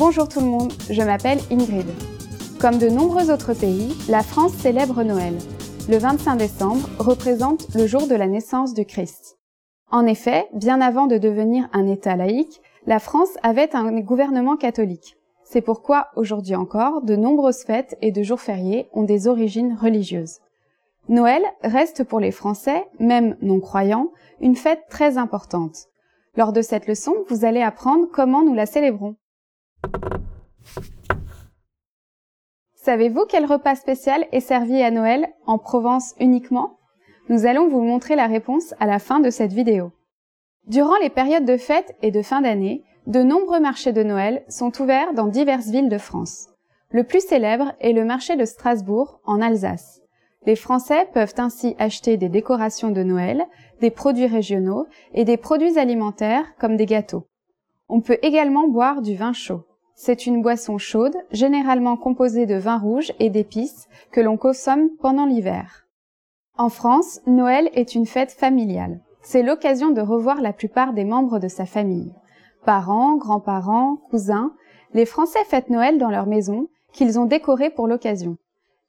Bonjour tout le monde, je m'appelle Ingrid. Comme de nombreux autres pays, la France célèbre Noël. Le 25 décembre représente le jour de la naissance du Christ. En effet, bien avant de devenir un État laïque, la France avait un gouvernement catholique. C'est pourquoi, aujourd'hui encore, de nombreuses fêtes et de jours fériés ont des origines religieuses. Noël reste pour les Français, même non-croyants, une fête très importante. Lors de cette leçon, vous allez apprendre comment nous la célébrons. Savez-vous quel repas spécial est servi à Noël en Provence uniquement? Nous allons vous montrer la réponse à la fin de cette vidéo. Durant les périodes de fête et de fin d'année, de nombreux marchés de Noël sont ouverts dans diverses villes de France. Le plus célèbre est le marché de Strasbourg, en Alsace. Les Français peuvent ainsi acheter des décorations de Noël, des produits régionaux et des produits alimentaires comme des gâteaux. On peut également boire du vin chaud. C'est une boisson chaude, généralement composée de vin rouge et d'épices, que l'on consomme pendant l'hiver. En France, Noël est une fête familiale. C'est l'occasion de revoir la plupart des membres de sa famille. Parents, grands-parents, cousins, les Français fêtent Noël dans leur maison, qu'ils ont décorée pour l'occasion.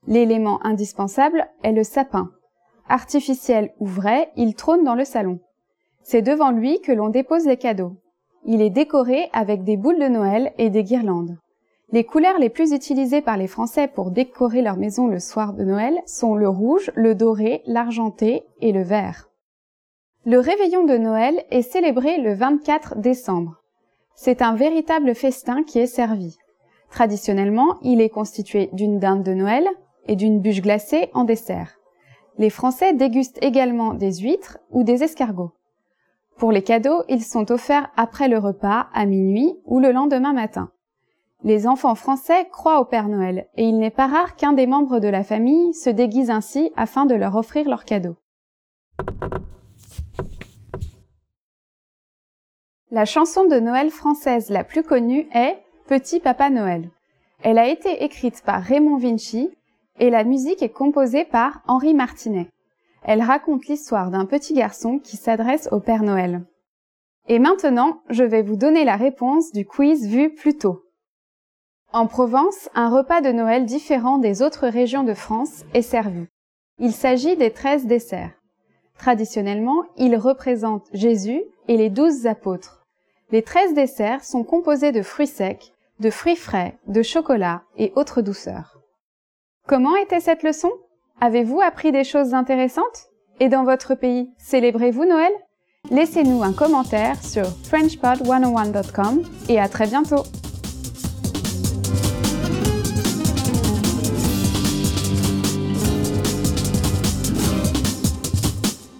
L'élément indispensable est le sapin. Artificiel ou vrai, il trône dans le salon. C'est devant lui que l'on dépose les cadeaux. Il est décoré avec des boules de Noël et des guirlandes. Les couleurs les plus utilisées par les Français pour décorer leur maison le soir de Noël sont le rouge, le doré, l'argenté et le vert. Le réveillon de Noël est célébré le 24 décembre. C'est un véritable festin qui est servi. Traditionnellement, il est constitué d'une dinde de Noël, et d'une bûche glacée en dessert. Les Français dégustent également des huîtres ou des escargots. Pour les cadeaux, ils sont offerts après le repas, à minuit ou le lendemain matin. Les enfants français croient au Père Noël et il n'est pas rare qu'un des membres de la famille se déguise ainsi afin de leur offrir leurs cadeaux. La chanson de Noël française la plus connue est Petit Papa Noël. Elle a été écrite par Raymond Vinci et la musique est composée par Henri Martinet. Elle raconte l'histoire d'un petit garçon qui s'adresse au Père Noël. Et maintenant, je vais vous donner la réponse du quiz vu plus tôt. En Provence, un repas de Noël différent des autres régions de France est servi. Il s'agit des treize desserts. Traditionnellement, ils représentent Jésus et les douze apôtres. Les treize desserts sont composés de fruits secs, de fruits frais, de chocolat et autres douceurs. Comment était cette leçon? Avez-vous appris des choses intéressantes? Et dans votre pays, célébrez-vous Noël? Laissez-nous un commentaire sur frenchpod101.com et à très bientôt